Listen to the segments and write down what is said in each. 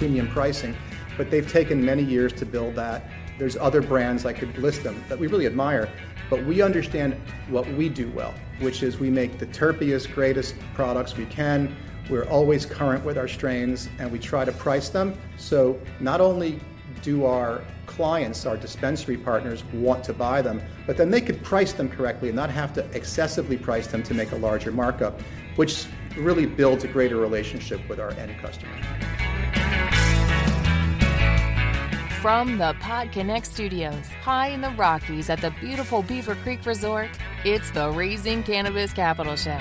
premium pricing, but they've taken many years to build that. There's other brands I could list them that we really admire, but we understand what we do well, which is we make the terpiest, greatest products we can. We're always current with our strains and we try to price them. So not only do our clients, our dispensary partners, want to buy them, but then they could price them correctly and not have to excessively price them to make a larger markup, which really builds a greater relationship with our end customers. From the PodConx studios, high in the Rockies at the beautiful Beaver Creek Resort, it's the Raising Cannabis Capital Show.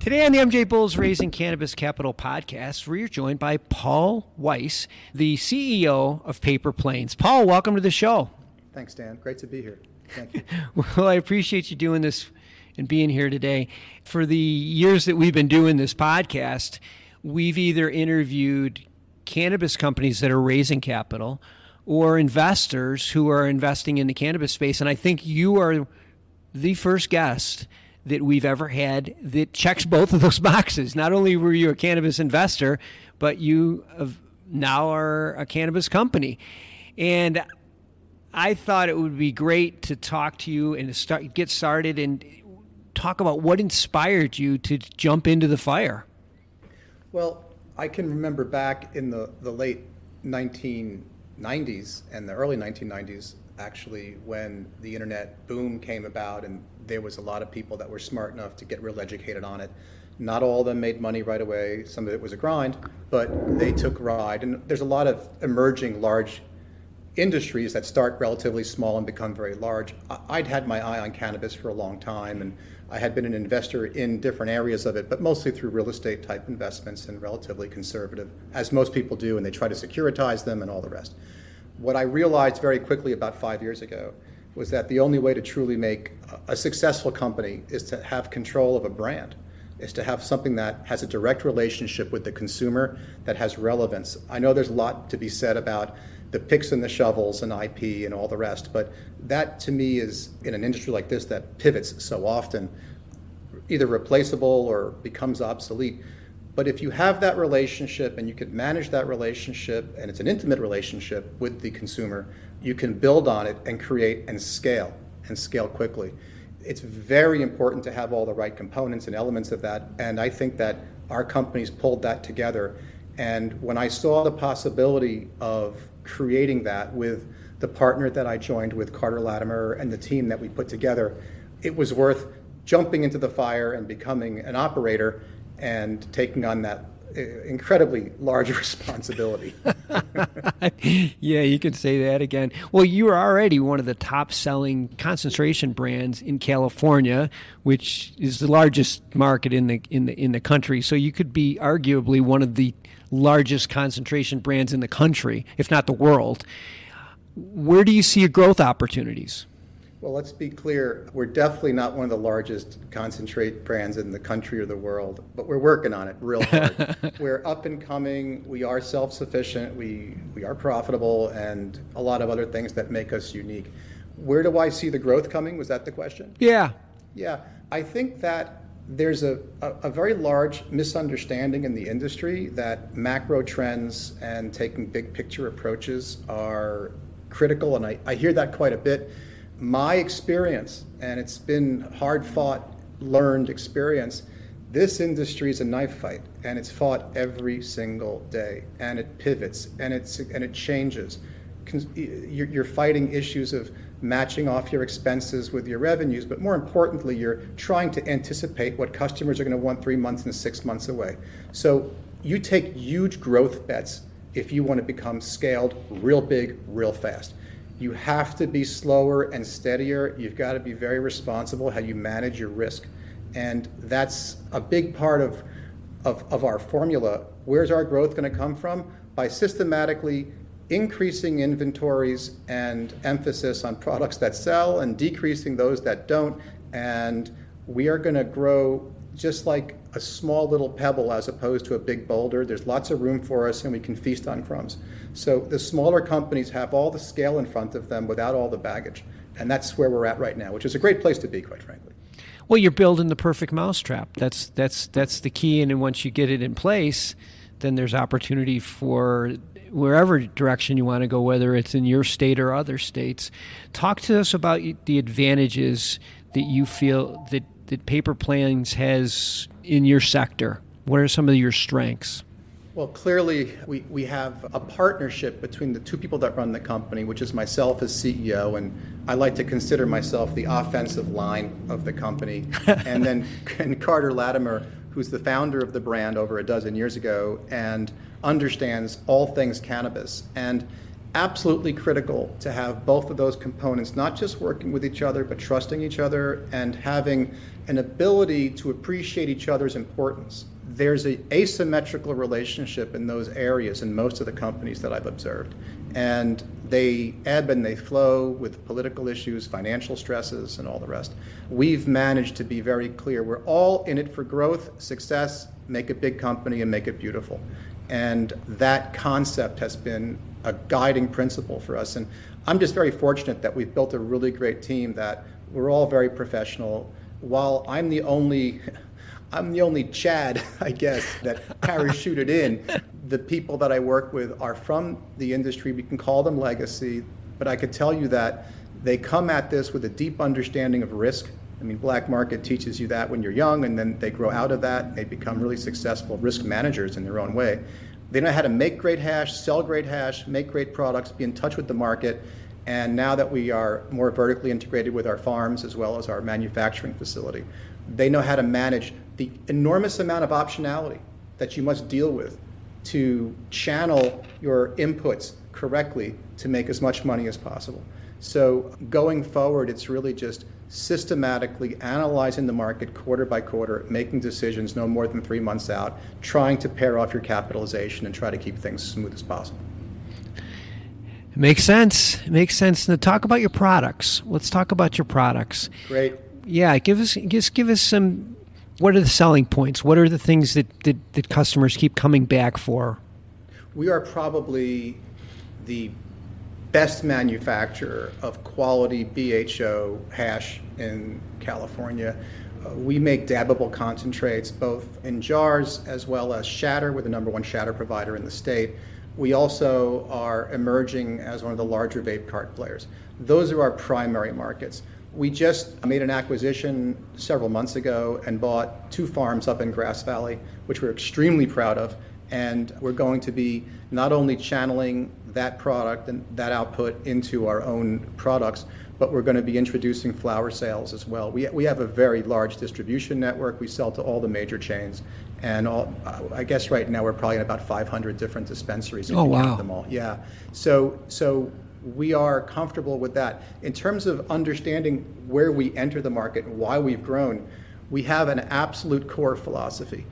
Today on the MJ Bulls Raising Cannabis Capital podcast, we're joined by Paul Weiss, the CEO of Paper Planes. Paul, welcome to the show. Thanks, Dan. Great to be here. Thank you. well, I appreciate you doing this and being here today. For the years that we've been doing this podcast, we've either interviewed cannabis companies that are raising capital or investors who are investing in the cannabis space. And I think you are the first guest that we've ever had that checks both of those boxes. Not only were you a cannabis investor, but you now are a cannabis company. And I thought it would be great to talk to you and to start, get started and talk about what inspired you to jump into the fire. Well, I can remember back in the, the late 1990s and the early 1990s, actually, when the internet boom came about and there was a lot of people that were smart enough to get real educated on it. Not all of them made money right away. Some of it was a grind, but they took ride. And there's a lot of emerging large industries that start relatively small and become very large. I'd had my eye on cannabis for a long time and I had been an investor in different areas of it, but mostly through real estate type investments and relatively conservative, as most people do, and they try to securitize them and all the rest. What I realized very quickly about five years ago was that the only way to truly make a successful company is to have control of a brand, is to have something that has a direct relationship with the consumer that has relevance. I know there's a lot to be said about the picks and the shovels and IP and all the rest. But that to me is in an industry like this that pivots so often, either replaceable or becomes obsolete. But if you have that relationship and you can manage that relationship, and it's an intimate relationship with the consumer, you can build on it and create and scale and scale quickly. It's very important to have all the right components and elements of that. And I think that our companies pulled that together. And when I saw the possibility of creating that with the partner that I joined with, Carter Latimer, and the team that we put together, it was worth jumping into the fire and becoming an operator and taking on that Uh, incredibly large responsibility. yeah, you could say that again. Well, you are already one of the top selling concentration brands in California, which is the largest market in the in the in the country. So you could be arguably one of the largest concentration brands in the country, if not the world. Where do you see your growth opportunities? Well, let's be clear. We're definitely not one of the largest concentrate brands in the country or the world, but we're working on it real hard. we're up and coming. We are self sufficient. We, we are profitable, and a lot of other things that make us unique. Where do I see the growth coming? Was that the question? Yeah. Yeah. I think that there's a, a, a, very large misunderstanding in the industry that macro trends and taking big picture approaches are critical, and I, I hear that quite a bit. My experience, and it's been hard fought, learned experience, this industry is a knife fight, and it's fought every single day, and it pivots, and, it's, and it changes. You're fighting issues of matching off your expenses with your revenues, but more importantly, you're trying to anticipate what customers are going to want three months and six months away. So you take huge growth bets if you want to become scaled real big, real fast. You have to be slower and steadier. You've got to be very responsible how you manage your risk. And that's a big part of, of, of our formula. Where's our growth going to come from? By systematically increasing inventories and emphasis on products that sell and decreasing those that don't. And we are going to grow just like a small little pebble as opposed to a big boulder. There's lots of room for us and we can feast on crumbs. So the smaller companies have all the scale in front of them without all the baggage. And that's where we're at right now, which is a great place to be, quite frankly. Well, you're building the perfect mousetrap. That's that's that's the key. And once you get it in place, then there's opportunity for wherever direction you want to go, whether it's in your state or other states. Talk to us about the advantages that you feel that that Paper Planes has in your sector. What are some of your strengths? Well, clearly, we, we have a partnership between the two people that run the company, which is myself as CEO, and I like to consider myself the offensive line of the company. and then and Carter Latimer, who's the founder of the brand over a dozen years ago and understands all things cannabis. And absolutely critical to have both of those components not just working with each other, but trusting each other and having an ability to appreciate each other's importance there's a asymmetrical relationship in those areas in most of the companies that I've observed. And they ebb and they flow with political issues, financial stresses, and all the rest. We've managed to be very clear. We're all in it for growth, success, make a big company, and make it beautiful. And that concept has been a guiding principle for us. And I'm just very fortunate that we've built a really great team that we're all very professional. While I'm the only I'm the only Chad, I guess, that parachuted in. The people that I work with are from the industry. We can call them legacy, but I could tell you that they come at this with a deep understanding of risk. I mean, black market teaches you that when you're young, and then they grow out of that. They become really successful risk managers in their own way. They know how to make great hash, sell great hash, make great products, be in touch with the market. And now that we are more vertically integrated with our farms as well as our manufacturing facility, they know how to manage the enormous amount of optionality that you must deal with to channel your inputs correctly to make as much money as possible. So going forward, it's really just systematically analyzing the market quarter by quarter, making decisions no more than three months out, trying to pair off your capitalization and try to keep things as smooth as possible. It makes sense. It makes sense. Now talk about your products. Let's talk about your products. Great. Yeah, give us just give us some. What are the selling points? What are the things that, that, that customers keep coming back for? We are probably the best manufacturer of quality BHO hash in California. Uh, we make dabbable concentrates both in jars as well as shatter. We're the number one shatter provider in the state. We also are emerging as one of the larger vape cart players. Those are our primary markets. We just made an acquisition several months ago and bought two farms up in Grass Valley, which we're extremely proud of. And we're going to be not only channeling that product and that output into our own products, but we're going to be introducing flower sales as well. We, we have a very large distribution network. We sell to all the major chains. And all, I guess right now we're probably in about 500 different dispensaries. oh, wow. Them all. Yeah. So, so we are comfortable with that. In terms of understanding where we enter the market and why we've grown, we have an absolute core philosophy.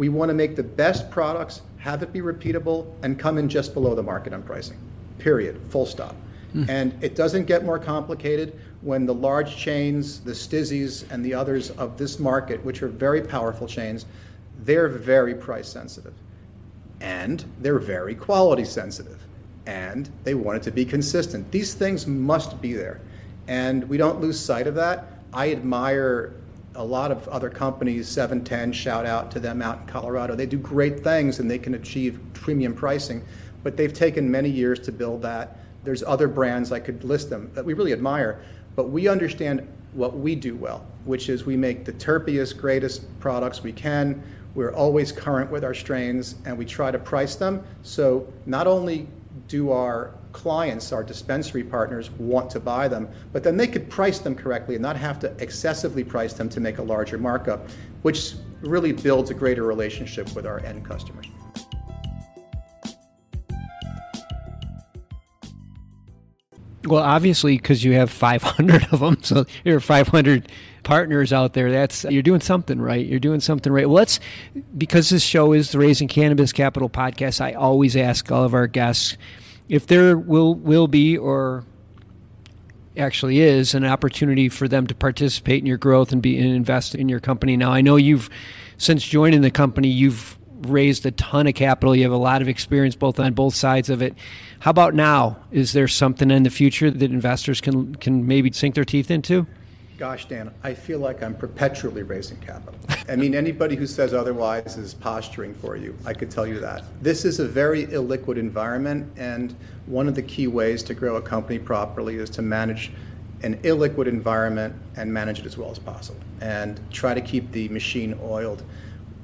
We want to make the best products, have it be repeatable, and come in just below the market on pricing. Period. Full stop. Mm. And it doesn't get more complicated when the large chains, the Stizzies, and the others of this market, which are very powerful chains, they're very price sensitive. And they're very quality sensitive and they want it to be consistent. These things must be there. And we don't lose sight of that. I admire a lot of other companies, 710, shout out to them out in Colorado. They do great things and they can achieve premium pricing, but they've taken many years to build that. There's other brands, I could list them, that we really admire, but we understand what we do well, which is we make the terpiest, greatest products we can. We're always current with our strains and we try to price them. So not only do our clients, our dispensary partners, want to buy them, but then they could price them correctly and not have to excessively price them to make a larger markup, which really builds a greater relationship with our end customers. Well, obviously, because you have 500 of them, so there are 500 partners out there. That's you're doing something right. You're doing something right. Well, let's because this show is the Raising Cannabis Capital podcast. I always ask all of our guests if there will will be or actually is an opportunity for them to participate in your growth and be and invest in your company. Now, I know you've since joining the company, you've raised a ton of capital. You have a lot of experience both on both sides of it. How about now? Is there something in the future that investors can can maybe sink their teeth into? Gosh, Dan, I feel like I'm perpetually raising capital. I mean, anybody who says otherwise is posturing for you. I could tell you that. This is a very illiquid environment, and one of the key ways to grow a company properly is to manage an illiquid environment and manage it as well as possible and try to keep the machine oiled.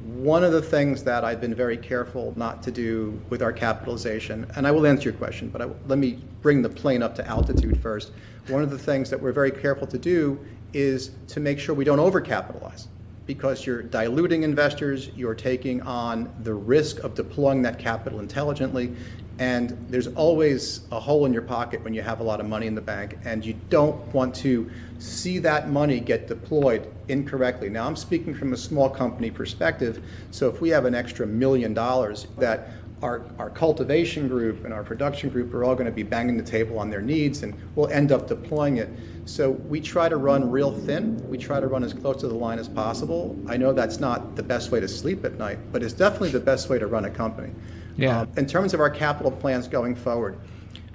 One of the things that I've been very careful not to do with our capitalization, and I will answer your question, but I, let me bring the plane up to altitude first. One of the things that we're very careful to do is to make sure we don't overcapitalize because you're diluting investors, you're taking on the risk of deploying that capital intelligently, and there's always a hole in your pocket when you have a lot of money in the bank, and you don't want to see that money get deployed incorrectly. Now, I'm speaking from a small company perspective, so if we have an extra million dollars that our, our cultivation group and our production group are all going to be banging the table on their needs, and we'll end up deploying it. So we try to run real thin. We try to run as close to the line as possible. I know that's not the best way to sleep at night, but it's definitely the best way to run a company. Yeah. Uh, in terms of our capital plans going forward,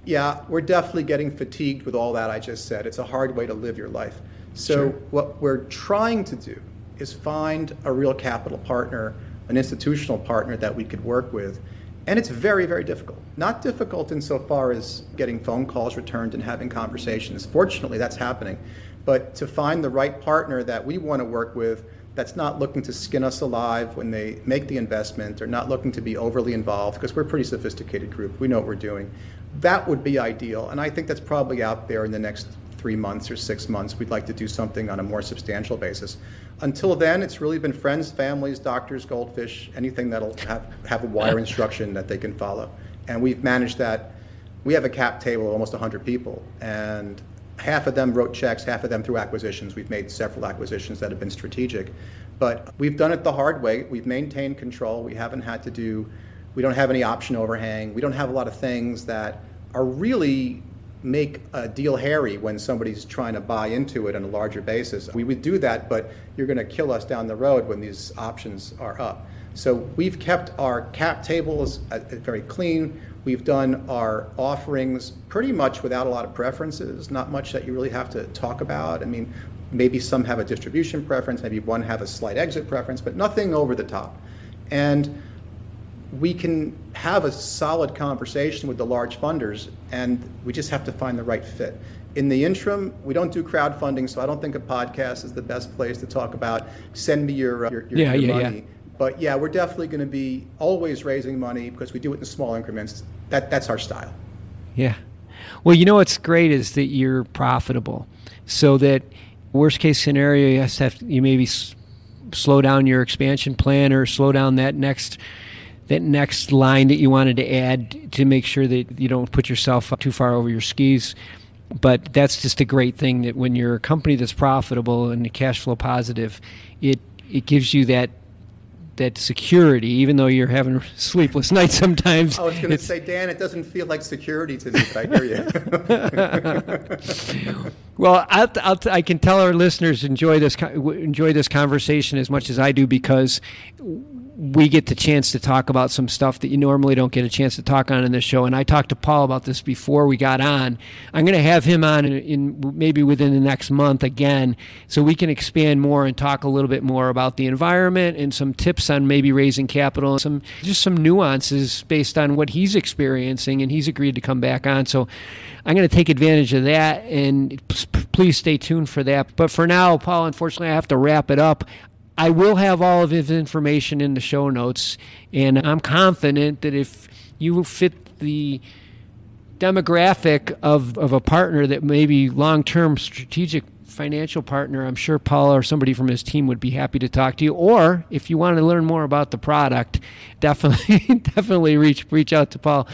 yeah, we're definitely getting fatigued with all that I just said. It's a hard way to live your life. So, Sure. what we're trying to do is find a real capital partner, an institutional partner that we could work with. And it's very, very difficult. Not difficult insofar as getting phone calls returned and having conversations. Fortunately, that's happening. But to find the right partner that we want to work with that's not looking to skin us alive when they make the investment or not looking to be overly involved because we're a pretty sophisticated group. We know what we're doing. That would be ideal. And I think that's probably out there in the next three months or six months. We'd like to do something on a more substantial basis. Until then, it's really been friends, families, doctors, goldfish, anything that'll have, have a wire instruction that they can follow. And we've managed that. We have a cap table of almost 100 people, and half of them wrote checks, half of them through acquisitions. We've made several acquisitions that have been strategic. But we've done it the hard way. We've maintained control. We haven't had to do, we don't have any option overhang. We don't have a lot of things that are really make a deal hairy when somebody's trying to buy into it on a larger basis. We would do that, but you're going to kill us down the road when these options are up. So we've kept our cap tables uh, very clean. We've done our offerings pretty much without a lot of preferences, not much that you really have to talk about. I mean, maybe some have a distribution preference, maybe one have a slight exit preference, but nothing over the top. And we can have a solid conversation with the large funders, and we just have to find the right fit. In the interim, we don't do crowdfunding, so I don't think a podcast is the best place to talk about send me your, uh, your, your, Yeah, your yeah, yeah. money. But yeah, we're definitely going to be always raising money because we do it in small increments. That, that's our style. Yeah. Well, you know what's great is that you're profitable, so that worst case scenario, you have to have, you maybe s- slow down your expansion plan or slow down that next that next line that you wanted to add to make sure that you don't put yourself too far over your skis. But that's just a great thing that when you're a company that's profitable and cash flow positive, it it gives you that that security, even though you're having sleepless nights sometimes. I was going to say, Dan, it doesn't feel like security to me, but I hear you. Well, I'll, I'll, I can tell our listeners enjoy this enjoy this conversation as much as I do because we get the chance to talk about some stuff that you normally don't get a chance to talk on in this show. And I talked to Paul about this before we got on. I'm going to have him on in, in maybe within the next month again, so we can expand more and talk a little bit more about the environment and some tips on maybe raising capital and some just some nuances based on what he's experiencing. And he's agreed to come back on. So I'm going to take advantage of that, and please stay tuned for that. But for now, Paul, unfortunately, I have to wrap it up. I will have all of his information in the show notes, and I'm confident that if you fit the demographic of, of a partner that maybe long term strategic financial partner, I'm sure Paul or somebody from his team would be happy to talk to you. Or if you want to learn more about the product, definitely definitely reach reach out to Paul.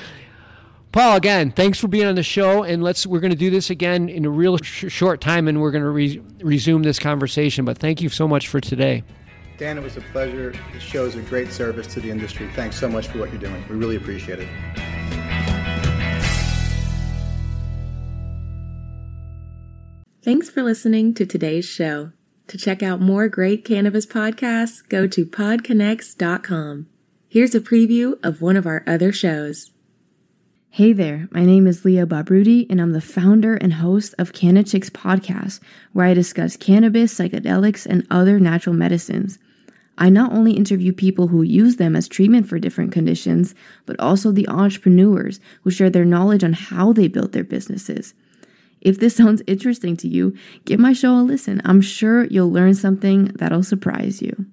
Paul, again, thanks for being on the show, and let's we're going to do this again in a real sh- short time, and we're going to re- resume this conversation. But thank you so much for today. Dan, it was a pleasure. The show is a great service to the industry. Thanks so much for what you're doing. We really appreciate it. Thanks for listening to today's show. To check out more great cannabis podcasts, go to podconx.com. Here's a preview of one of our other shows. Hey there, my name is Leah Babrudi, and I'm the founder and host of Chicks podcast, where I discuss cannabis, psychedelics, and other natural medicines. I not only interview people who use them as treatment for different conditions, but also the entrepreneurs who share their knowledge on how they built their businesses. If this sounds interesting to you, give my show a listen. I'm sure you'll learn something that'll surprise you.